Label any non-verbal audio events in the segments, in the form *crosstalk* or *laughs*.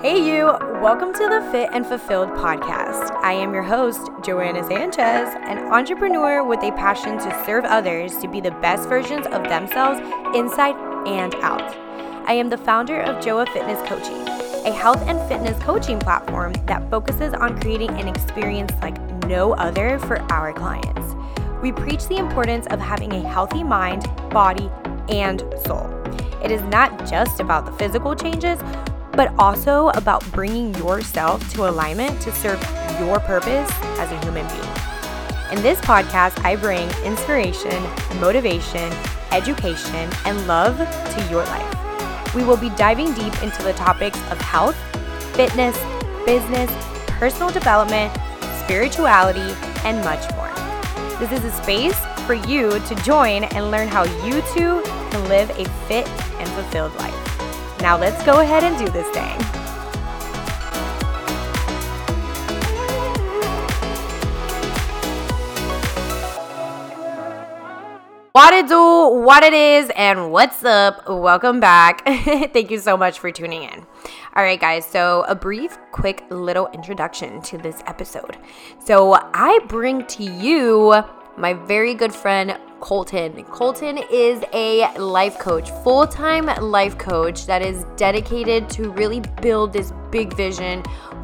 Hey, you! Welcome to the Fit and Fulfilled podcast. I am your host, Joanna Sanchez, an entrepreneur with a passion to serve others to be the best versions of themselves inside and out. I am the founder of Joa Fitness Coaching, a health and fitness coaching platform that focuses on creating an experience like no other for our clients. We preach the importance of having a healthy mind, body, and soul. It is not just about the physical changes, but also about bringing yourself to alignment to serve your purpose as a human being. In this podcast, I bring inspiration, motivation, education, and love to your life. We will be diving deep into the topics of health, fitness, business, personal development, spirituality, and much more. This is a space for you to join and learn how you too can live a fit and fulfilled life. Now let's go ahead and do this thing. What it do, what it is, and what's up? Welcome back. *laughs* Thank you so much for tuning in. All right, guys, so a brief, quick little introduction to this episode. So, I bring to you my very good friend Colton. Colton is a life coach, full time life coach that is dedicated to really build this big vision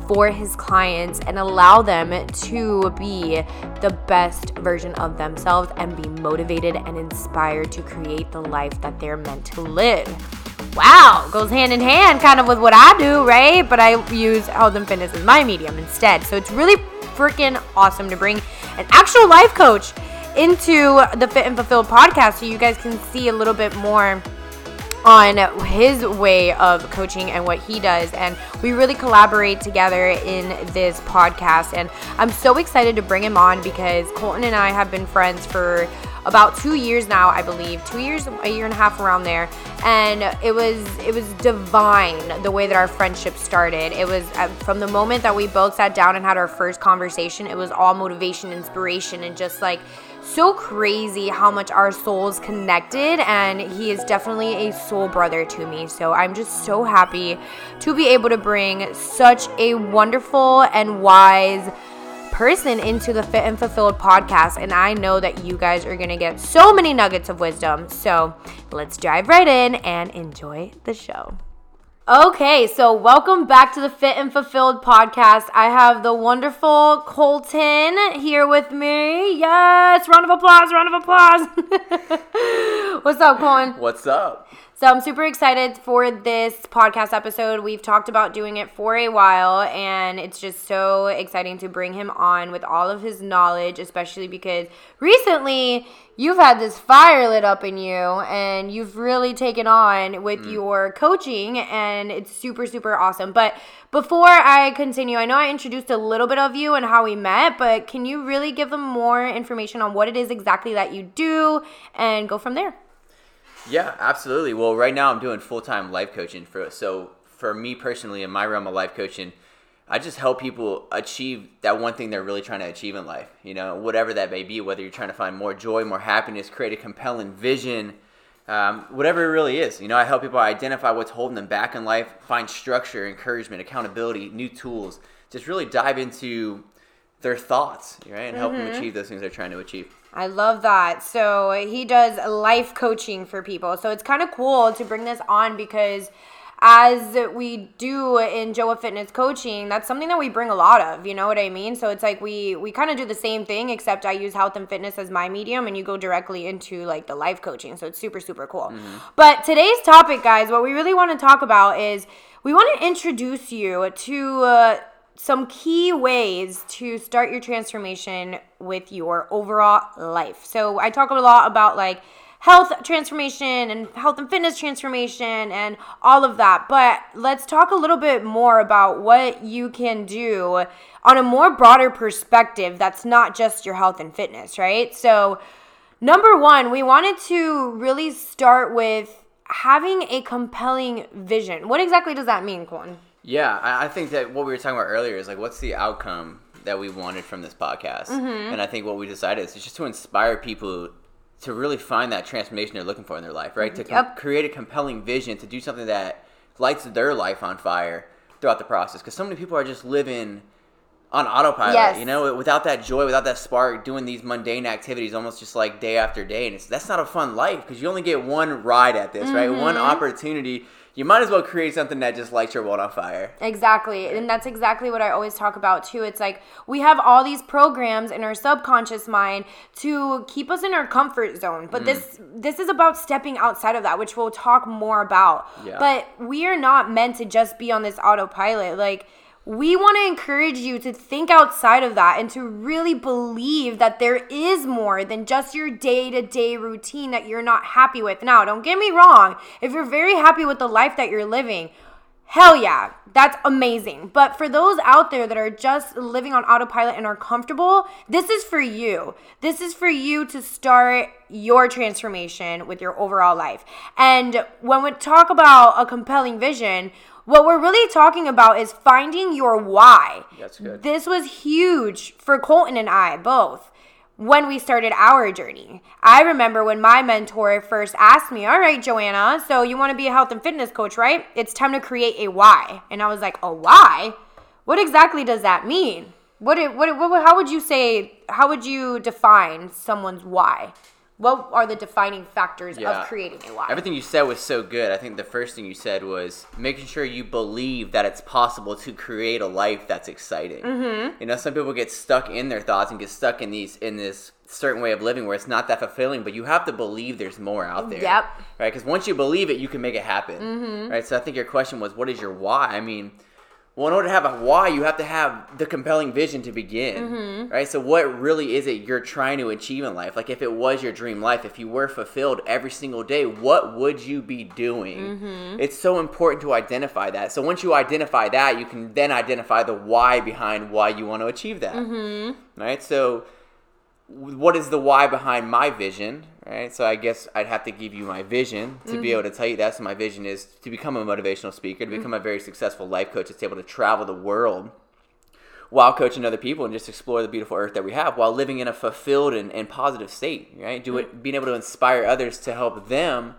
for his clients and allow them to be the best version of themselves and be motivated and inspired to create the life that they're meant to live. Wow, goes hand in hand kind of with what I do, right? But I use health and fitness as my medium instead. So it's really freaking awesome to bring an actual life coach into the Fit and Fulfilled podcast so you guys can see a little bit more on his way of coaching and what he does. And we really collaborate together in this podcast. And I'm so excited to bring him on because Colton and I have been friends for about two years now, I believe, two years, a year and a half around there, and it was it was divine the way that our friendship started. It was uh, from the moment that we both sat down and had our first conversation. It was all motivation, inspiration, and just like so crazy how much our souls connected and he is definitely a soul brother to me so i'm just so happy to be able to bring such a wonderful and wise person into the Fit and Fulfilled podcast. And I know that you guys are going to get so many nuggets of wisdom. So let's dive right in and enjoy the show. Okay, so welcome back to the Fit and Fulfilled podcast. I have the wonderful Colton here with me. Yes, round of applause, round of applause. *laughs* What's up, Colton? What's up? So I'm super excited for this podcast episode. We've talked about doing it for a while, and it's just so exciting to bring him on with all of his knowledge, especially because recently you've had this fire lit up in you and you've really taken on with mm. your coaching, and it's super, super awesome. But before I continue, I know I introduced a little bit of you and how we met, but can you really give them more information on what it is exactly that you do and go from there? Yeah, absolutely. Well, right now I'm doing full time life coaching for so for me personally in my realm of life coaching, I just help people achieve that one thing they're really trying to achieve in life. You know, whatever that may be, whether you're trying to find more joy, more happiness, create a compelling vision, um, whatever it really is. You know, I help people identify what's holding them back in life, find structure, encouragement, accountability, new tools. Just really dive into their thoughts, right, and help mm-hmm. them achieve those things they're trying to achieve. I love that. So he does life coaching for people. So it's kind of cool to bring this on because as we do in Joa Fitness coaching, that's something that we bring a lot of. You know what I mean? So it's like we we kind of do the same thing, except I use health and fitness as my medium, and you go directly into like the life coaching. So it's super super cool. Mm-hmm. But today's topic, guys, what we really want to talk about is we want to introduce you to. Uh, some key ways to start your transformation with your overall life. So I talk a lot about like health transformation and health and fitness transformation and all of that. But let's talk a little bit more about what you can do on a more broader perspective that's not just your health and fitness, right? So number 1, we wanted to really start with having a compelling vision. What exactly does that mean, Quan? Yeah, I think that what we were talking about earlier is like, what's the outcome that we wanted from this podcast? Mm-hmm. And I think what we decided is just to inspire people to really find that transformation they're looking for in their life, right? To yep. create a compelling vision, to do something that lights their life on fire, throughout the process because so many people are just living on autopilot. Yes. You know, without that joy, without that spark, doing these mundane activities almost just like day after day, and it's that's not a fun life because you only get one ride at this, right? One Mm-hmm. opportunity. You might as well create something that just lights your world on fire. Exactly. And that's exactly what I always talk about too. It's like we have all these programs in our subconscious mind to keep us in our comfort zone. But mm. this this is about stepping outside of that, which we'll talk more about. Yeah. But we are not meant to just be on this autopilot. Like we want to encourage you to think outside of that and to really believe that there is more than just your day to day routine that you're not happy with. Now, don't get me wrong. If you're very happy with the life that you're living, Hell yeah, that's amazing. But for those out there that are just living on autopilot and are comfortable, this is for you. This is for you to start your transformation with your overall life. And when we talk about a compelling vision, what we're really talking about is finding your why. That's good. This was huge for Colton and I both when we started our journey. I remember when my mentor first asked me, All right, Joanna, so you want to be a health and fitness coach, right? It's time to create a why. And I was like, A why? What exactly does that mean? What, it- what, what, how would you say, how would you define someone's why? What are the defining factors Yeah. of creating a why? Everything you said was so good. I think the first thing you said was making sure you believe that it's possible to create a life that's exciting. Mm-hmm. You know, some people get stuck in their thoughts and get stuck in these in this certain way of living where it's not that fulfilling. But you have to believe there's more out there. Yep. Right? Because once you believe it, you can make it happen. Right. So I think your question was, what is your why? I mean. Well, in order to have a why, you have to have the compelling vision to begin, mm-hmm. right? So, what really is it you're trying to achieve in life? Like, if it was your dream life, if you were fulfilled every single day, what would you be doing? Mm-hmm. It's so important to identify that. So, once you identify that, you can then identify the why behind why you want to achieve that, mm-hmm. right? So, what is the why behind my vision right? So i guess i'd have to give you my vision to be mm. able to tell you that. So my vision is to become a motivational speaker to mm. become a very successful life coach that's able to travel the world while coaching other people and just explore the beautiful earth that we have while living in a fulfilled and, and positive state right? Do mm. it being able to inspire others to help them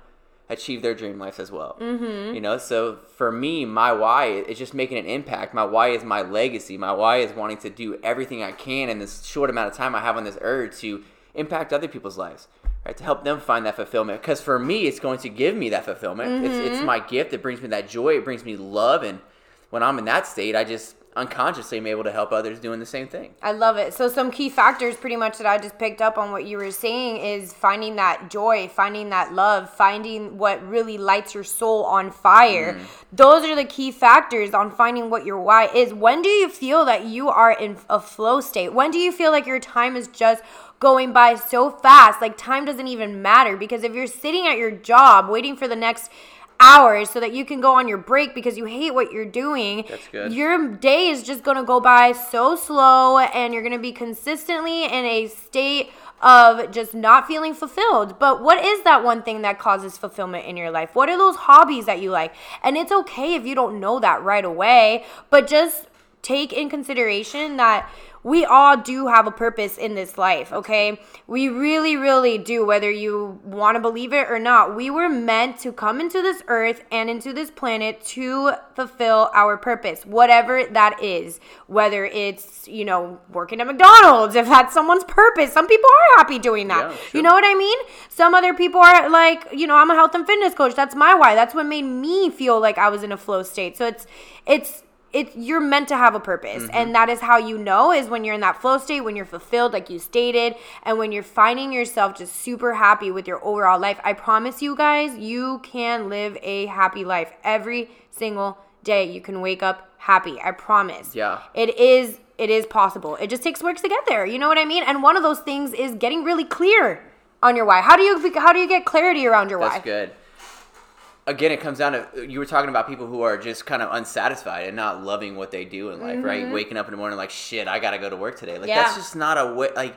achieve their dream lives as well. Mm-hmm. you know so for me my why is just making an impact. My why is my legacy. My why is wanting to do everything i can in this short amount of time i have on this earth to impact other people's lives right? To help them find that fulfillment. Because for me it's going to give me that fulfillment. It's, it's my gift. It brings me that joy. It brings me love. And when i'm in that state i just unconsciously am able to help others doing the same thing I love it. So some key factors pretty much that I just picked up on what you were saying is finding that joy, finding that love, finding what really lights your soul on fire. Mm-hmm. Those are the key factors on finding what your why is. When do you feel that you are in a flow state? When do you feel like your time is just going by so fast? Like time doesn't even matter because if you're sitting at your job waiting for the next hours so that you can go on your break because you hate what you're doing That's good. your day is just going to go by so slow and you're going to be consistently in a state of just not feeling fulfilled. But what is that one thing that causes fulfillment in your life? What are those hobbies that you like? And it's okay if you don't know that right away, but just take in consideration that we all do have a purpose in this life, okay? We really, really do, whether you want to believe it or not. We were meant to come into this earth and into this planet to fulfill our purpose, whatever that is. Whether it's, you know, working at McDonald's, if that's someone's purpose. Some people are happy doing that. Yeah, You know what I mean? Some other people are like, you know, I'm a health and fitness coach. That's my why. That's what made me feel like I was in a flow state. So it's, it's, it's you're meant to have a purpose Mm-hmm. and that is how you know is when you're in that flow state when you're fulfilled like you stated and when you're finding yourself just super happy with your overall life i promise you guys you can live a happy life every single day you can wake up happy i promise Yeah. it is it is possible it just takes work to get there you know what i mean and one of those things is getting really clear on your why how do you how do you get clarity around your why? That's why good. Again, it comes down to you were talking about people who are just kind of unsatisfied and not loving what they do in life, right? Waking up in the morning like, shit, I gotta go to work today. Like Mm-hmm. Yeah. that's just not a way. Like,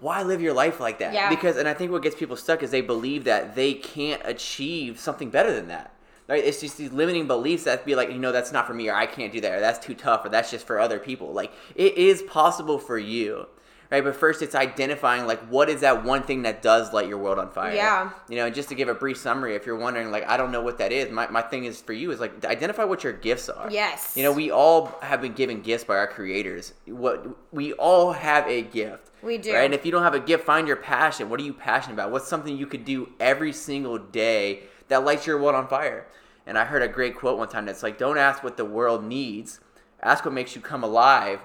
why live your life like that? Yeah. Because, and I think what gets people stuck is they believe that they can't achieve something better than that. Right? It's just these limiting beliefs that be like, you know, that's not for me, or I can't do that, or that's too tough, or that's just for other people. Like, it is possible for you. Right? But first, it's identifying like what is that one thing that does light your world on fire. Yeah. You know, and just to give a brief summary, if you're wondering, like, I don't know what that is, my, my thing is for you is like identify what your gifts are. Yes. You know, we all have been given gifts by our creators. What we all have a gift. We do. Right? And if you don't have a gift, find your passion. What are you passionate about? What's something you could do every single day that lights your world on fire? And I heard a great quote one time that's like, don't ask what the world needs, ask what makes you come alive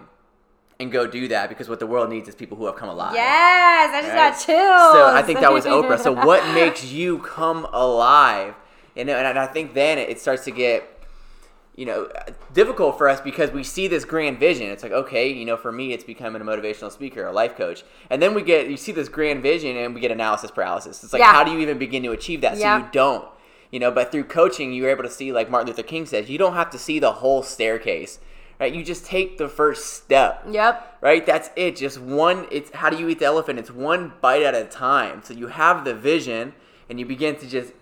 and go do that because what the world needs is people who have come alive. Yes, I just Right? got chills. So I think that was *laughs* Oprah. So what makes you come alive? And, and I think then it starts to get, you know, difficult for us because we see this grand vision. It's like, okay, you know, for me, it's becoming a motivational speaker, a life coach. And then we get, you see this grand vision and we get analysis paralysis. It's like, Yeah. how do you even begin to achieve that? So you don't. You know, but through coaching, you're able to see, like Martin Luther King says, you don't have to see the whole staircase, right? You just take the first step Yep. right that's it just one it's how do you eat the elephant it's one bite at a time so you have the vision and you begin to just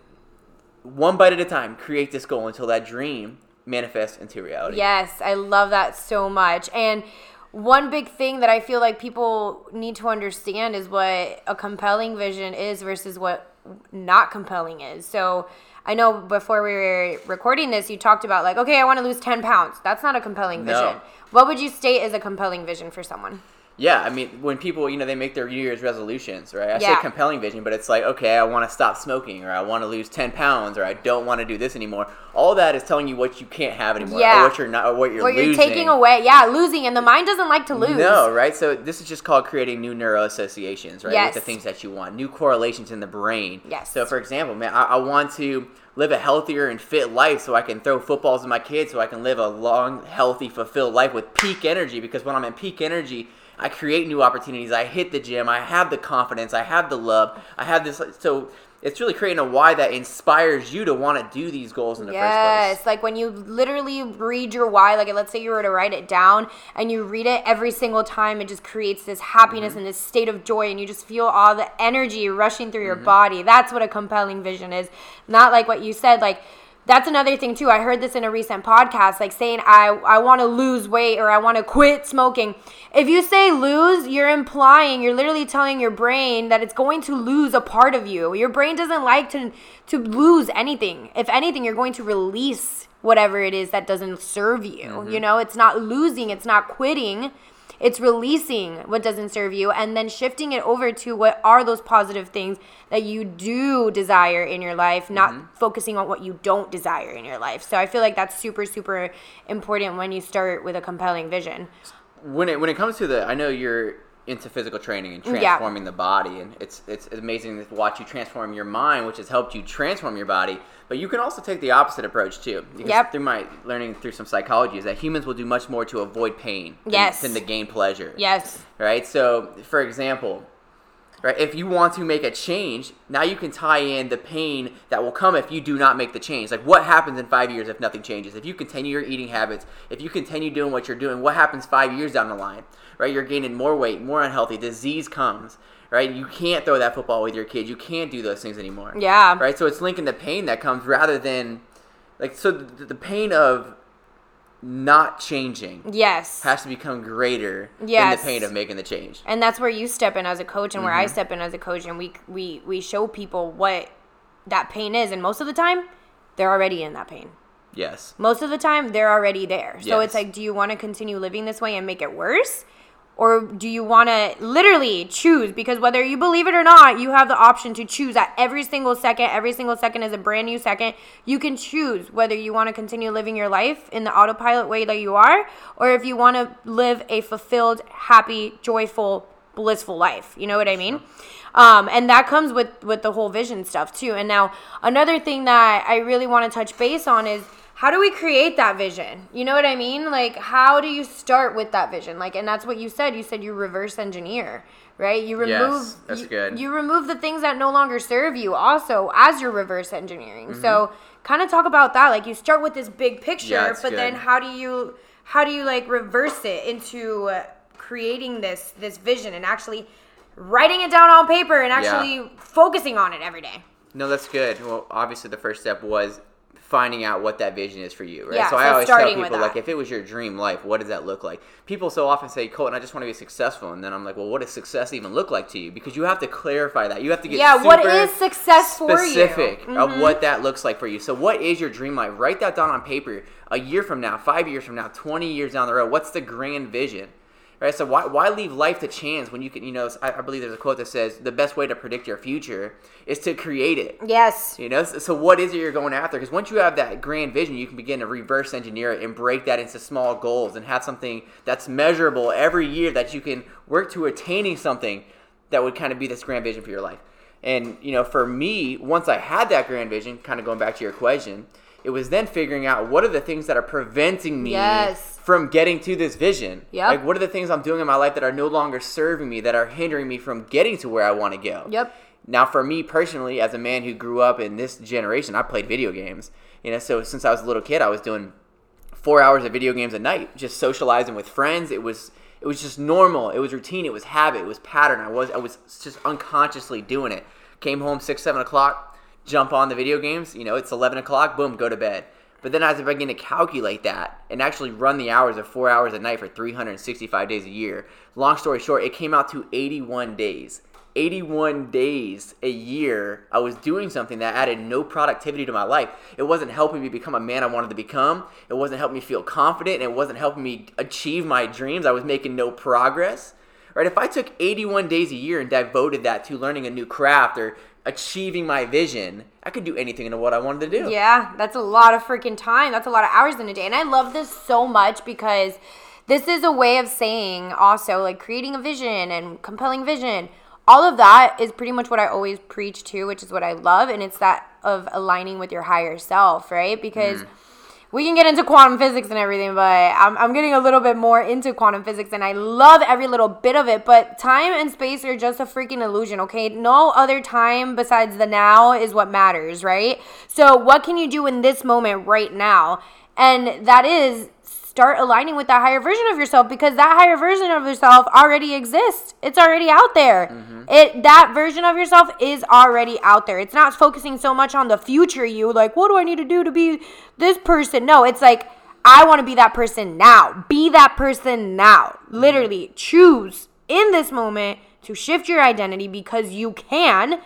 one bite at a time create this goal until that dream manifests into reality Yes, I love that so much. And one big thing that I feel like people need to understand is what a compelling vision is versus what not compelling is. So I know before we were recording this, you talked about like, okay, I want to lose 10 pounds. That's not a compelling No. vision. What would you state as a compelling vision for someone? Yeah i mean when people you know they make their new year's resolutions right i Yeah. say compelling vision but it's like okay i want to stop smoking or i want to lose 10 pounds or i don't want to do this anymore all that is telling you what you can't have anymore Yeah. or what you're not or what you're What you're taking away. Yeah, losing. And the mind doesn't like to lose. No, right? So this is just called creating new neural associations, right? Yes. With the things that you want, new correlations in the brain. Yes. So, for example, man, I, I want to live a healthier and fit life so I can throw footballs at my kids, so I can live a long, healthy, fulfilled life with peak energy. Because when I'm in peak energy, I create new opportunities. I hit the gym. I have the confidence. I have the love. I have this. So it's really creating a why that inspires you to want to do these goals in the Yes, first place. Yes, like when you literally read your why, like let's say you were to write it down and you read it every single time, it just creates this happiness Mm-hmm. and this state of joy, and you just feel all the energy rushing through your Mm-hmm. body. That's what a compelling vision is. Not like what you said, like. That's another thing too. I heard this in a recent podcast, like saying I I want to lose weight or I want to quit smoking. If you say lose, you're implying you're literally telling your brain that it's going to lose a part of you. Your brain doesn't like to to lose anything. If anything, you're going to release whatever it is that doesn't serve you. Mm-hmm. You know, it's not losing, it's not quitting. It's releasing what doesn't serve you and then shifting it over to what are those positive things that you do desire in your life, not mm-hmm. focusing on what you don't desire in your life. So I feel like that's super, super important when you start with a compelling vision. when it when it comes to the I know you're into physical training and Yeah. transforming the body and it's it's amazing to watch you transform your mind which has helped you transform your body but you can also take the opposite approach too. Because Yep. through my learning through some psychology is that humans will do much more to avoid pain than, Yes. than to gain pleasure. Yes. right? So for example right if you want to make a change now you can tie in the pain that will come if you do not make the change. Like what happens in five years if nothing changes? If you continue your eating habits if you continue doing what you're doing what happens five years down the line? Right? You're gaining more weight more unhealthy disease comes right you can't throw that football with your kids you can't do those things anymore Yeah. right so it's linking the pain that comes rather than like so the, the pain of not changing Yes. has to become greater Yes. than the pain of making the change and that's where you step in as a coach and where Mm-hmm. I step in as a coach and we we we show people what that pain is and most of the time they're already in that pain. yes Most of the time they're already there. So Yes. it's like do you want to continue living this way and make it worse? Or do you want to literally choose? Because whether you believe it or not, you have the option to choose at every single second. Every single second is a brand new second. You can choose whether you want to continue living your life in the autopilot way that you are, or if you want to live a fulfilled, happy, joyful, blissful life. You know what I mean? Um, and that comes with with the whole vision stuff too. And now another thing that I really want to touch base on is how do we create that vision? You know what I mean? Like how do you start with that vision? Like and that's what you said. You said you reverse engineer, right? You remove Yes, that's you, good. You remove the things that no longer serve you also as you're reverse engineering. Mm-hmm. So kind of talk about that. Like you start with this big picture, Yeah, but then how do you how do you like reverse it into creating this this vision and actually writing it down on paper and actually focusing on it every day? No, that's good. Well, obviously, the first step was finding out what that vision is for you, right? Yeah, so I so always tell people like if it was your dream life, what does that look like? People so often say, Colton, I just want to be successful, and then I'm like, well, what does success even look like to you? Because you have to clarify that. You have to get Yeah, what is success for you? Mm-hmm. specific of what that looks like for you. So what is your dream life? Write that down on paper. A year from now, five years from now, twenty years down the road, what's the grand vision? Right. So why, why leave life to chance when you can? You know, I, I believe there's a quote that says the best way to predict your future is to create it. Yes. You know, so, so what is it you're going after? Because once you have that grand vision, you can begin to reverse engineer it and break that into small goals and have something that's measurable every year that you can work to attaining something that would kind of be this grand vision for your life. And you know, for me, once I had that grand vision, kind of going back to your question, it was then figuring out what are the things that are preventing me Yes. from getting to this vision. Yep. Like, what are the things I'm doing in my life that are no longer serving me, that are hindering me from getting to where I want to go? Yep. Now, for me personally, as a man who grew up in this generation, I played video games. You know, so since I was a little kid, I was doing four hours of video games a night, just socializing with friends. It was it was just normal. It was routine. It was habit. It was pattern. I was I was just unconsciously doing it. Came home six seven o'clock, jump on the video games. You know, it's eleven o'clock. Boom, go to bed. But then as I begin to calculate that and actually run the hours of four hours a night for 365 days a year, long story short, it came out to 81 days. 81 days a year, I was doing something that added no productivity to my life. It wasn't helping me become a man I wanted to become. It wasn't helping me feel confident. And it wasn't helping me achieve my dreams. I was making no progress. Right? If I took 81 days a year and devoted that to learning a new craft or achieving my vision, I could do anything into what I wanted to do. Yeah, that's a lot of freaking time. That's a lot of hours in a day. And I love this so much because this is a way of saying also like creating a vision and compelling vision. All of that is pretty much what I always preach to, which is what I love. And it's that of aligning with your higher self, right? Because mm. We can get into quantum physics and everything, but I'm, I'm getting a little bit more into quantum physics and I love every little bit of it. But time and space are just a freaking illusion, okay? No other time besides the now is what matters, right? So, what can you do in this moment right now? And that is start aligning with that higher version of yourself because that higher version of yourself already exists. It's already out there. Mm-hmm. It that version of yourself is already out there. It's not focusing so much on the future you like what do I need to do to be this person? No, it's like I want to be that person now. Be that person now. Mm-hmm. Literally choose in this moment to shift your identity because you can.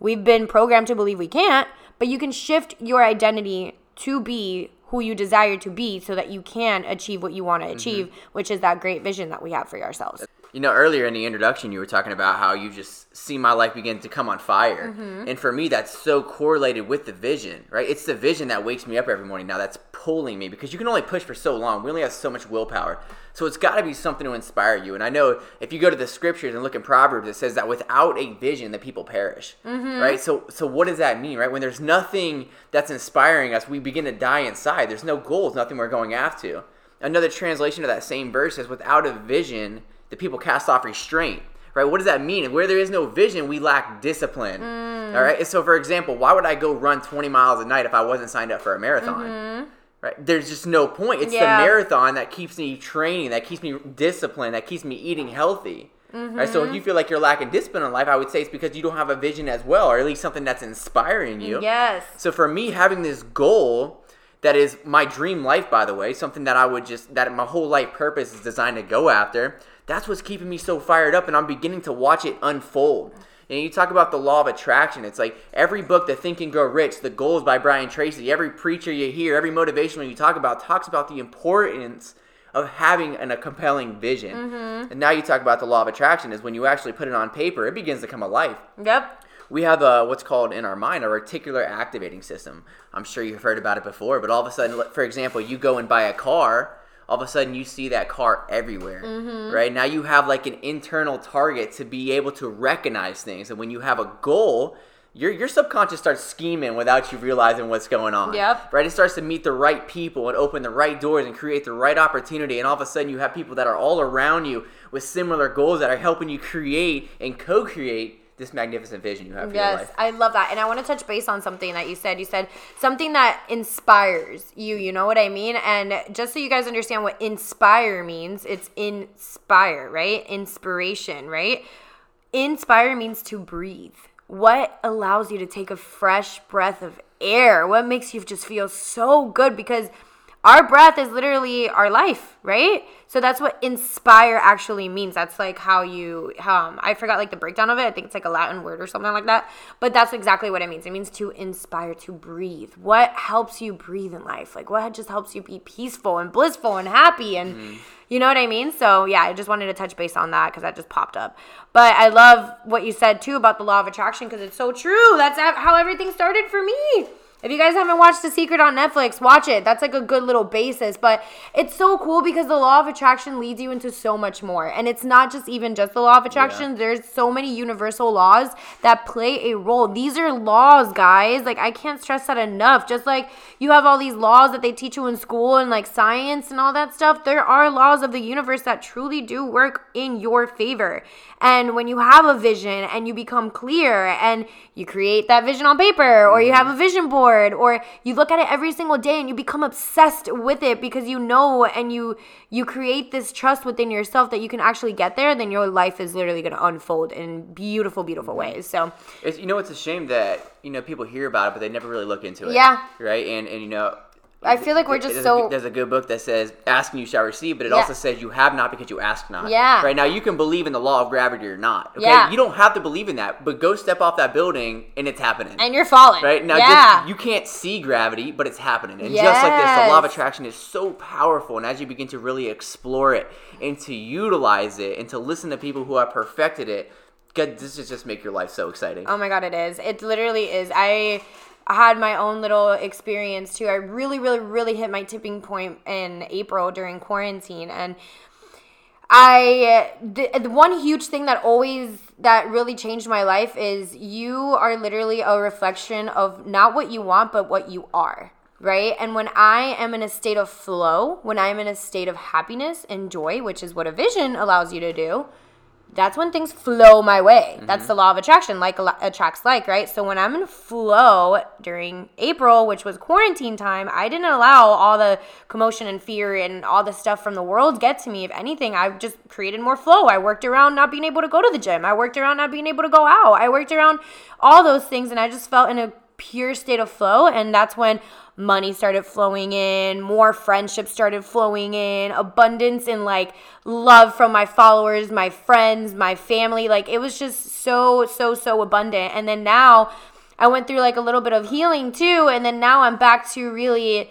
We've been programmed to believe we can't, but you can shift your identity to be who you desire to be so that you can achieve what you want to mm-hmm. achieve, which is that great vision that we have for ourselves. You know, earlier in the introduction, you were talking about how you just see my life begin to come on fire. Mm-hmm. And for me, that's so correlated with the vision, right? It's the vision that wakes me up every morning now that's pulling me because you can only push for so long. We only have so much willpower. So it's got to be something to inspire you. And I know if you go to the scriptures and look in Proverbs, it says that without a vision, the people perish, mm-hmm. right? So, so what does that mean, right? When there's nothing that's inspiring us, we begin to die inside. There's no goals, nothing we're going after. Another translation of that same verse is without a vision, the people cast off restraint. Right? What does that mean? Where there is no vision, we lack discipline. Mm. All right. And so, for example, why would I go run 20 miles a night if I wasn't signed up for a marathon? Mm-hmm. Right? There's just no point. It's Yeah. the marathon that keeps me training, that keeps me disciplined, that keeps me eating healthy. Right? So if you mm-hmm. feel like you're lacking discipline in life, I would say it's because you don't have a vision as well, or at least something that's inspiring you. Yes. So for me, having this goal that is my dream life, by the way, something that I would just that my whole life purpose is designed to go after. That's what's keeping me so fired up, and I'm beginning to watch it unfold. And you talk about the law of attraction. It's like every book, The Think and Grow Rich, The Goals by Brian Tracy, every preacher you hear, every motivational you talk about talks about the importance of having an, a compelling vision. And now you talk about the law of attraction is when you actually put it on paper, it begins to come alive Yep. we have uh, what's called in our mind a reticular activating system. I'm sure you've heard about it before, but all of a sudden, for example, you go and buy a car, all of a sudden you see that car everywhere, mm-hmm. right? Now you have like an internal target to be able to recognize things, and when you have a goal. Your, your subconscious starts scheming without you realizing what's going on. Yep. Right? It starts to meet the right people and open the right doors and create the right opportunity. And all of a sudden, you have people that are all around you with similar goals that are helping you create and co create this magnificent vision you have for your Yes, life. I love that. And I want to touch base on something that you said. You said something that inspires you, you know what I mean? And just so you guys understand what inspire means, it's inspire, right? Inspiration, right? Inspire means to breathe. What allows you to take a fresh breath of air? What makes you just feel so good? Because our breath is literally our life, right? So that's what inspire actually means. That's like how you um I forgot like the breakdown of it. I think it's like a Latin word or something like that. But that's exactly what it means. It means to inspire, to breathe. What helps you breathe in life? Like what just helps you be peaceful and blissful and happy and mm-hmm. you know what I mean? So yeah, I just wanted to touch base on that because that just popped up. But I love what you said too about the law of attraction because it's so true. That's how everything started for me. If you guys haven't watched The Secret on Netflix, watch it. That's like a good little basis. But it's so cool because the law of attraction leads you into so much more. And it's not just even just the law of attraction. Yeah. There's so many universal laws that play a role. These are laws, guys. Like I can't stress that enough. Just like you have all these laws that they teach you in school and like science and all that stuff, there are laws of the universe that truly do work in your favor. And when you have a vision and you become clear and you create that vision on paper or you mm-hmm. have a vision board or you look at it every single day and you become obsessed with it because you know and you you create this trust within yourself that you can actually get there, then your life is literally going to unfold in beautiful beautiful ways. So it's, you know it's a shame that you know people hear about it but they never really look into it. Yeah. Right? And and you know I feel like we're just there's so. A, there's a good book that says, "Asking you shall receive," but it yeah. also says, "You have not because you ask not." Yeah. Right now, you can believe in the law of gravity or not. Okay. Yeah. You don't have to believe in that, but go step off that building and it's happening. And you're falling. Right now, yeah. Just, you can't see gravity, but it's happening. And yes. just like this, the law of attraction is so powerful. And as you begin to really explore it and to utilize it and to listen to people who have perfected it, God, this is just make your life so exciting. Oh my God, it is. It literally is. I I had my own little experience too. I really, really, really hit my tipping point in April during quarantine, and I the, the one huge thing that always that really changed my life is you are literally a reflection of not what you want, but what you are right? And when I am in a state of flow, when I'm in a state of happiness and joy, which is what a vision allows you to do, that's when things flow my way. Mm-hmm. That's the law of attraction, like attracts like, right? So when I'm in flow during April, which was quarantine time, I didn't allow all the commotion and fear and all the stuff from the world get to me. If anything, I just created more flow. I worked around not being able to go to the gym. I worked around not being able to go out. I worked around all those things and I just felt in a pure state of flow and that's when money started flowing in, more friendships started flowing in, abundance and like love from my followers, my friends, my family. Like it was just so, so, so abundant. And then now I went through like a little bit of healing too. And then now I'm back to really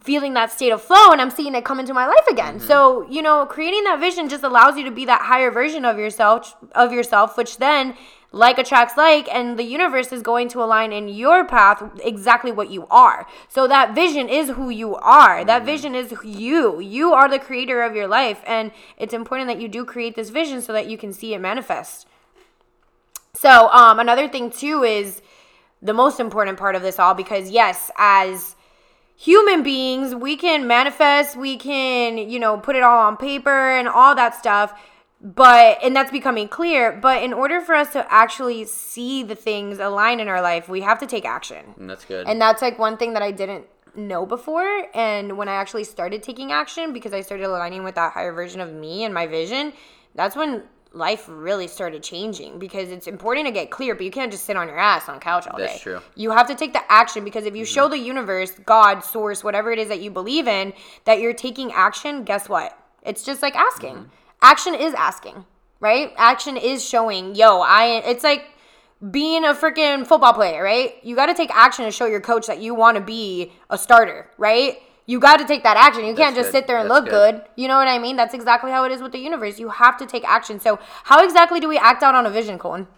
feeling that state of flow and I'm seeing it come into my life again. Mm-hmm. So, you know, creating that vision just allows you to be that higher version of yourself of yourself, which then like attracts like and the universe is going to align in your path exactly what you are so that vision is who you are that mm-hmm. vision is you you are the creator of your life and it's important that you do create this vision so that you can see it manifest so um another thing too is the most important part of this all because yes as human beings we can manifest we can you know put it all on paper and all that stuff but and that's becoming clear but in order for us to actually see the things align in our life we have to take action. And that's good. And that's like one thing that i didn't know before and when i actually started taking action because i started aligning with that higher version of me and my vision that's when life really started changing because it's important to get clear but you can't just sit on your ass on couch all day that's true you have to take the action because if you mm-hmm. show the universe god source whatever it is that you believe in that you're taking action guess what it's just like asking mm-hmm action is asking, right? Action is showing, yo, I it's like being a freaking football player, right? You got to take action to show your coach that you want to be a starter, right? You got to take that action. You can't just good. sit there and That's look good. good. You know what I mean? That's exactly how it is with the universe. You have to take action. So, how exactly do we act out on a vision, Colton?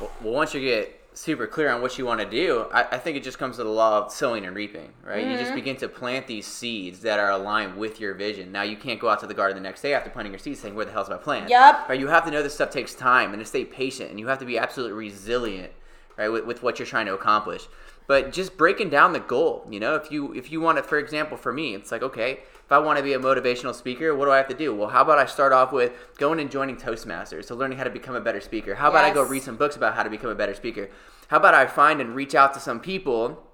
Well, once you get super clear on what you want to do, I, I, think it just comes to the law of sowing and reaping, right? Mm-hmm. You just mm-hmm. begin to plant these seeds that are aligned with your vision. Now you can't go out to the garden the next day after planting your seeds saying, "Where the hell's my plant?" Yep. Right? You have to know this stuff takes time and to stay patient, and you have to be absolutely resilient, right, with, with what you're trying to accomplish. But just breaking down the goal, you know, if you if you want it, for example, for me, it's like okay if I want to be a motivational speaker, what do I have to do? Well, how about I start off with going and joining Toastmasters, so learning how to become a better speaker. How about yes. I go read some books about how to become a better speaker? How about I find and reach out to some people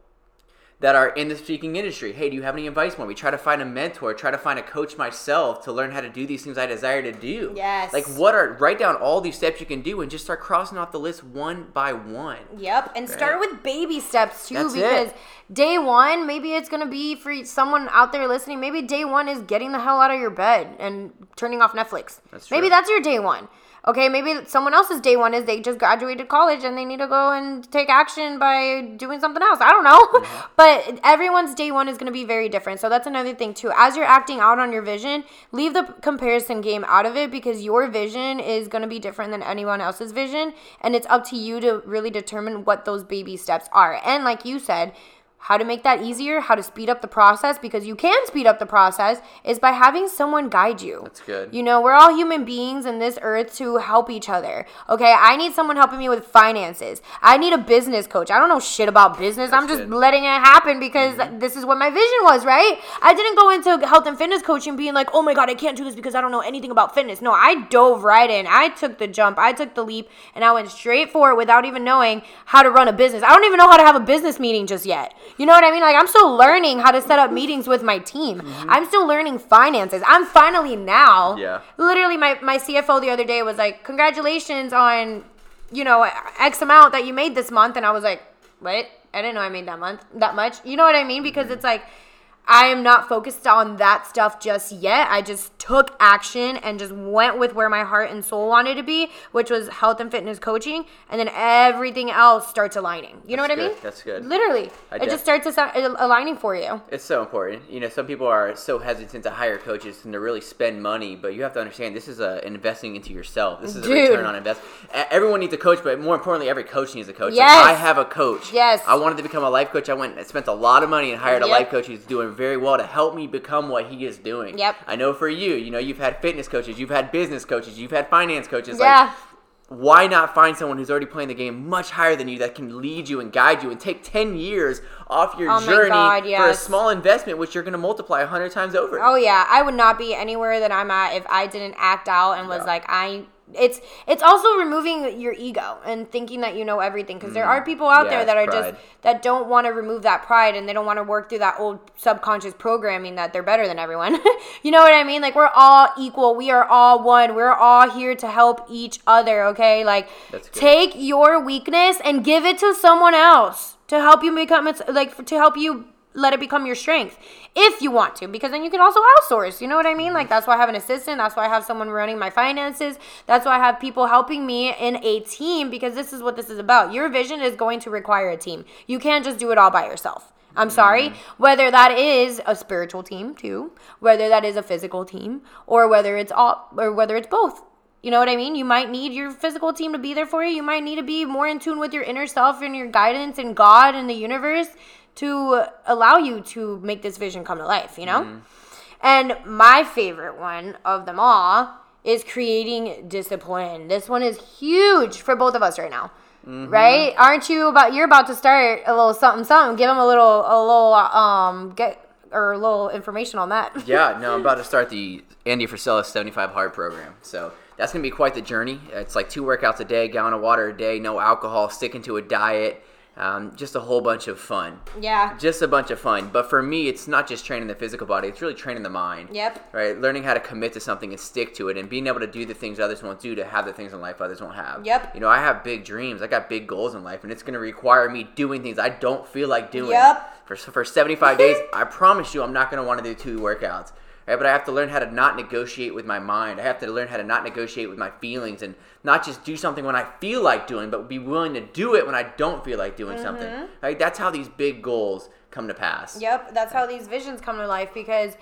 that are in the speaking industry. Hey, do you have any advice for we Try to find a mentor, try to find a coach myself to learn how to do these things I desire to do. Yes. Like what are write down all these steps you can do and just start crossing off the list one by one. Yep, and start with baby steps too That's because it. day one, maybe it's gonna be for someone out there listening. Maybe day one is getting the hell out of your bed and turning off Netflix. That's maybe that's your day one. Okay, maybe someone else's day one is they just graduated college and they need to go and take action by doing something else. I don't know. Mm-hmm. *laughs* but everyone's day one is going to be very different. So that's another thing, too. As you're acting out on your vision, leave the comparison game out of it because your vision is going to be different than anyone else's vision. And it's up to you to really determine what those baby steps are. And like you said, how to make that easier, how to speed up the process, because you can speed up the process, is by having someone guide you. That's good. You know, we're all human beings in this earth to help each other. Okay, I need someone helping me with finances. I need a business coach. I don't know shit about business. I'm just good. Mm-hmm. letting it happen because this is what my vision was, right? I didn't go into health and fitness coaching being like, oh my God, I can't do this because I don't know anything about fitness. No, I dove right in. I took the jump, I took the leap, and I went straight for it without even knowing how to run a business. I don't even know how to have a business meeting just yet. You know what I mean? Like, I'm still learning how to set up meetings with my team. Mm-hmm. I'm still learning finances. I'm finally now Yeah. literally my, my cfo the other day was like congratulations on you know x amount that you made this month and i was like what i didn't know i made that month that much you know what i mean because mm-hmm. it's like i am not focused on that stuff just yet i just took action and just went with where my heart and soul wanted to be which was health and fitness coaching and then everything else starts aligning you know what That's i mean. That's good. literally I it def- just starts aligning for you It's so important. You know, some people are so hesitant to hire coaches and to really spend money, but you have to understand this is a investing into yourself. This is a return on invest. Everyone needs a coach, but more importantly, every coach needs a coach. Like, Yes. I have a coach. Yes. I wanted to become a life coach. I went and spent a lot of money and hired a Yep. life coach who's doing very well to help me become what he is doing. Yep. I know for you, you know, you've had fitness coaches, you've had business coaches, you've had finance coaches. yeah Like, why not find someone who's already playing the game much higher than you that can lead you and guide you and take 10 years off your Oh journey God, for a small investment which you're going to multiply 100 times over Oh yeah, I would not be anywhere that I'm at if I didn't act out and was like I it's it's also removing your ego and thinking that you know everything because there are people out Mm. Yeah, there that are pride. just that don't want to remove that pride and they don't want to work through that old subconscious programming that they're better than everyone. *laughs* you know what I mean? Like we're all equal. We are all one. We're all here to help each other, okay? Like take your weakness and give it to someone else to help you become it's like to help you let it become your strength if you want to because then you can also outsource you know what i mean? Like that's why i have an assistant that's why i have someone running my finances that's why i have people helping me in a team because this is what this is about. Your vision is going to require a team. You can't just do it all by yourself. I'm sorry, mm-hmm. whether that is a spiritual team too, whether that is a physical team, or whether it's all, or whether it's both. You know what I mean? You might need your physical team to be there for you. You might need to be more in tune with your inner self and your guidance and God and the universe to allow you to make this vision come to life, you know? And my favorite one of them all is creating discipline. This one is huge for both of us right now. Right? Aren't you about you're about to start a little something something. Give them a little a little um get or a little information on that. yeah *laughs* no i'm about to start the andy frisella 75 hard program so that's going to be quite the journey it's like two workouts a day gallon of water a day no alcohol sticking to a diet um, just a whole bunch of fun Yeah. just a bunch of fun. But for me, it's not just training the physical body; it's really training the mind. Yep. Right, learning how to commit to something and stick to it, and being able to do the things others won't do to have the things in life others won't have. Yep. You know, I have big dreams. I got big goals in life, and it's going to require me doing things I don't feel like doing. Yep. For for 75 *laughs* days, I promise you, I'm not going to want to do two workouts. Right, but I have to learn how to not negotiate with my mind. I have to learn how to not negotiate with my feelings and not just do something when I feel like doing, but be willing to do it when I don't feel like doing something. Right? That's how these big goals come to pass. Yep, that's how these visions come to life because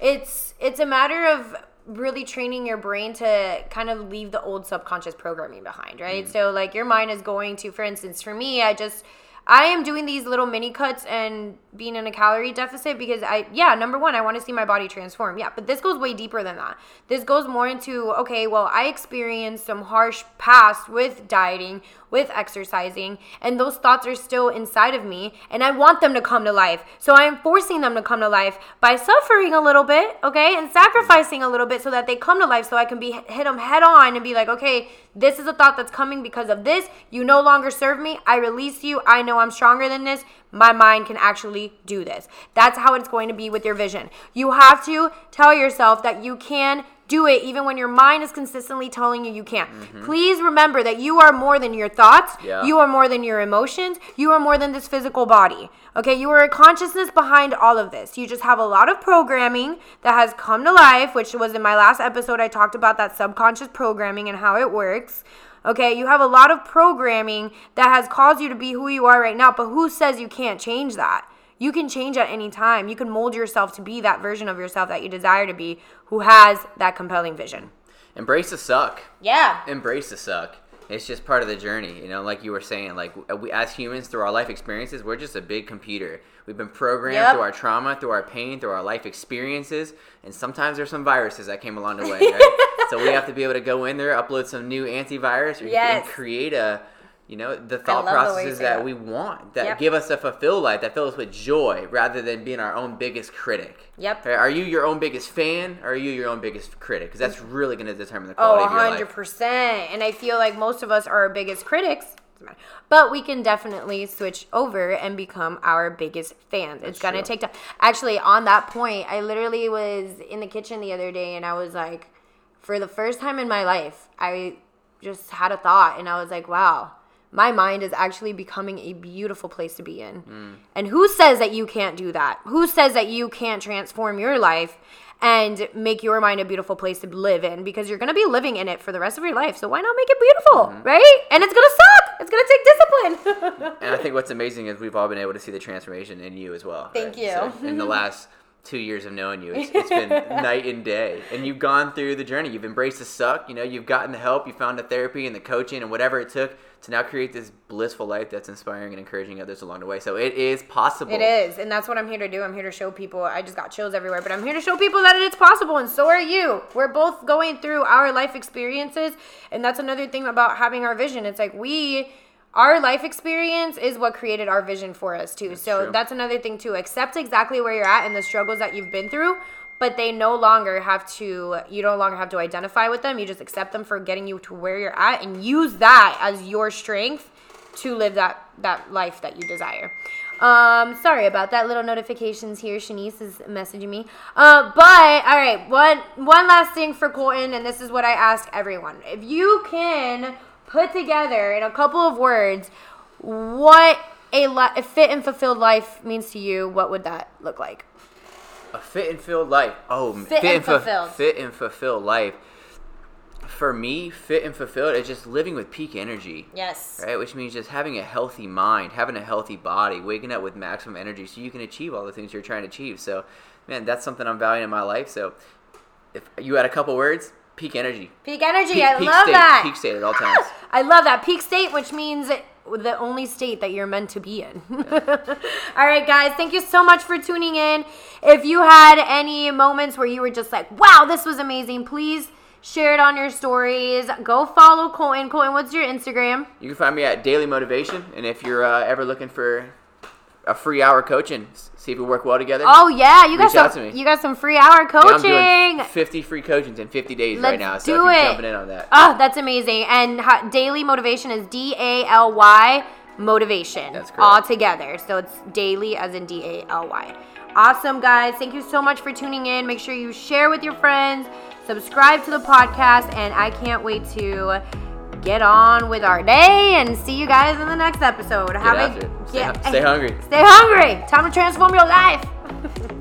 it's it's a matter of really training your brain to kind of leave the old subconscious programming behind, right? Mm. So like your mind is going to for instance, for me, I just I am doing these little mini cuts and being in a calorie deficit because I yeah, number 1, I want to see my body transform. Yeah, but this goes way deeper than that. This goes more into okay, well, I experienced some harsh past with dieting, with exercising, and those thoughts are still inside of me, and I want them to come to life. So I am forcing them to come to life by suffering a little bit, okay, and sacrificing a little bit so that they come to life so I can be hit them head on and be like, okay, this is a thought that's coming because of this. You no longer serve me. I release you. I know know I'm stronger than this. My mind can actually do this. That's how it's going to be with your vision. You have to tell yourself that you can do it even when your mind is consistently telling you you can't. Mm-hmm. Please remember that you are more than your thoughts. Yeah. You are more than your emotions. You are more than this physical body. Okay, you are a consciousness behind all of this. You just have a lot of programming that has come to life, which was in my last episode. I talked about that subconscious programming and how it works. Okay, you have a lot of programming that has caused you to be who you are right now, but who says you can't change that? You can change at any time. You can mold yourself to be that version of yourself that you desire to be who has that compelling vision. Embrace the suck. Yeah. Embrace the suck. It's just part of the journey, you know. Like you were saying, like we as humans through our life experiences, we're just a big computer. We've been programmed yep. through our trauma, through our pain, through our life experiences, and sometimes there's some viruses that came along the way. *laughs* Right? So we have to be able to go in there, upload some new antivirus, or yes. create a you know the thought processes the that, that, we want that yep. give us a fulfilled life that fill us with joy rather than being our own biggest critic yep are you your own biggest fan or are you your own biggest critic because that's really going to determine the oh, quality oh 100% and i feel like most of us are our biggest critics but we can definitely switch over and become our biggest fans. That's it's gonna true. take time. Actually, on that point, I literally was in the kitchen the other day and I was like, for the first time in my life, I just had a thought and I was like, wow, my mind is actually becoming a beautiful place to be in. Mm. And who says that you can't do that? Who says that you can't transform your life and make your mind a beautiful place to live in? Because you're going to be living in it for the rest of your life. So why not make it beautiful, mm-hmm. right? And it's going to suck. It's going to take discipline. and I think what's amazing is we've all been able to see the transformation in you as well. Thank right? you. So in the last two years of knowing you. It's, it's been *laughs* night and day, and you've gone through the journey. You've embraced the suck. You know, you've gotten the help. You found the therapy and the coaching and whatever it took to now create this blissful life that's inspiring and encouraging others along the way. So it is possible. It is, and that's what I'm here to do. I'm here to show people. I just got chills everywhere, but I'm here to show people that it's possible, and so are you. We're both going through our life experiences, and that's another thing about having our vision. It's like we our life experience is what created our vision for us too. That's so true. that's another thing too. Accept exactly where you're at and the struggles that you've been through, but they no longer have to you no longer have to identify with them. You just accept them for getting you to where you're at and use that as your strength to live that that life that you desire. Um, sorry about that. Little notifications here. Shanice is messaging me. Uh, but all right, one one last thing for Colton, and this is what I ask everyone: if you can put together in a couple of words what a, li- a fit and fulfilled life means to you, what would that look like? A fit and fulfilled life. Oh, fit, fit and, and fulfilled. fit and fulfilled life. For me, fit and fulfilled is just living with peak energy. Yes. Right, which means just having a healthy mind, having a healthy body, waking up with maximum energy, so you can achieve all the things you're trying to achieve. So, man, that's something I'm valuing in my life. So, if you had a couple words, peak energy. Peak energy. Peak, I peak love state, that. Peak state at all times. *gasps* I love that peak state, which means the only state that you're meant to be in. *laughs* all right, guys, thank you so much for tuning in. If you had any moments where you were just like, "Wow, this was amazing," please share it on your stories. Go follow Colton. Colton, what's your Instagram? You can find me at Daily Motivation, and if you're uh, ever looking for a free hour coaching. See if we work well together. Oh yeah, you got some. You got some free hour coaching. Yeah, I'm doing Fifty free coachings in fifty days Let's right now. So do it. jumping in on that. Oh, that's amazing. And daily motivation is D A L Y motivation. That's correct. All together. So it's daily as in D A L Y. Awesome, guys. Thank you so much for tuning in. Make sure you share with your friends, subscribe to the podcast, and I can't wait to get on with our day and see you guys in the next episode. Have a, get, stay hungry. Stay hungry. Time to transform your life. *laughs*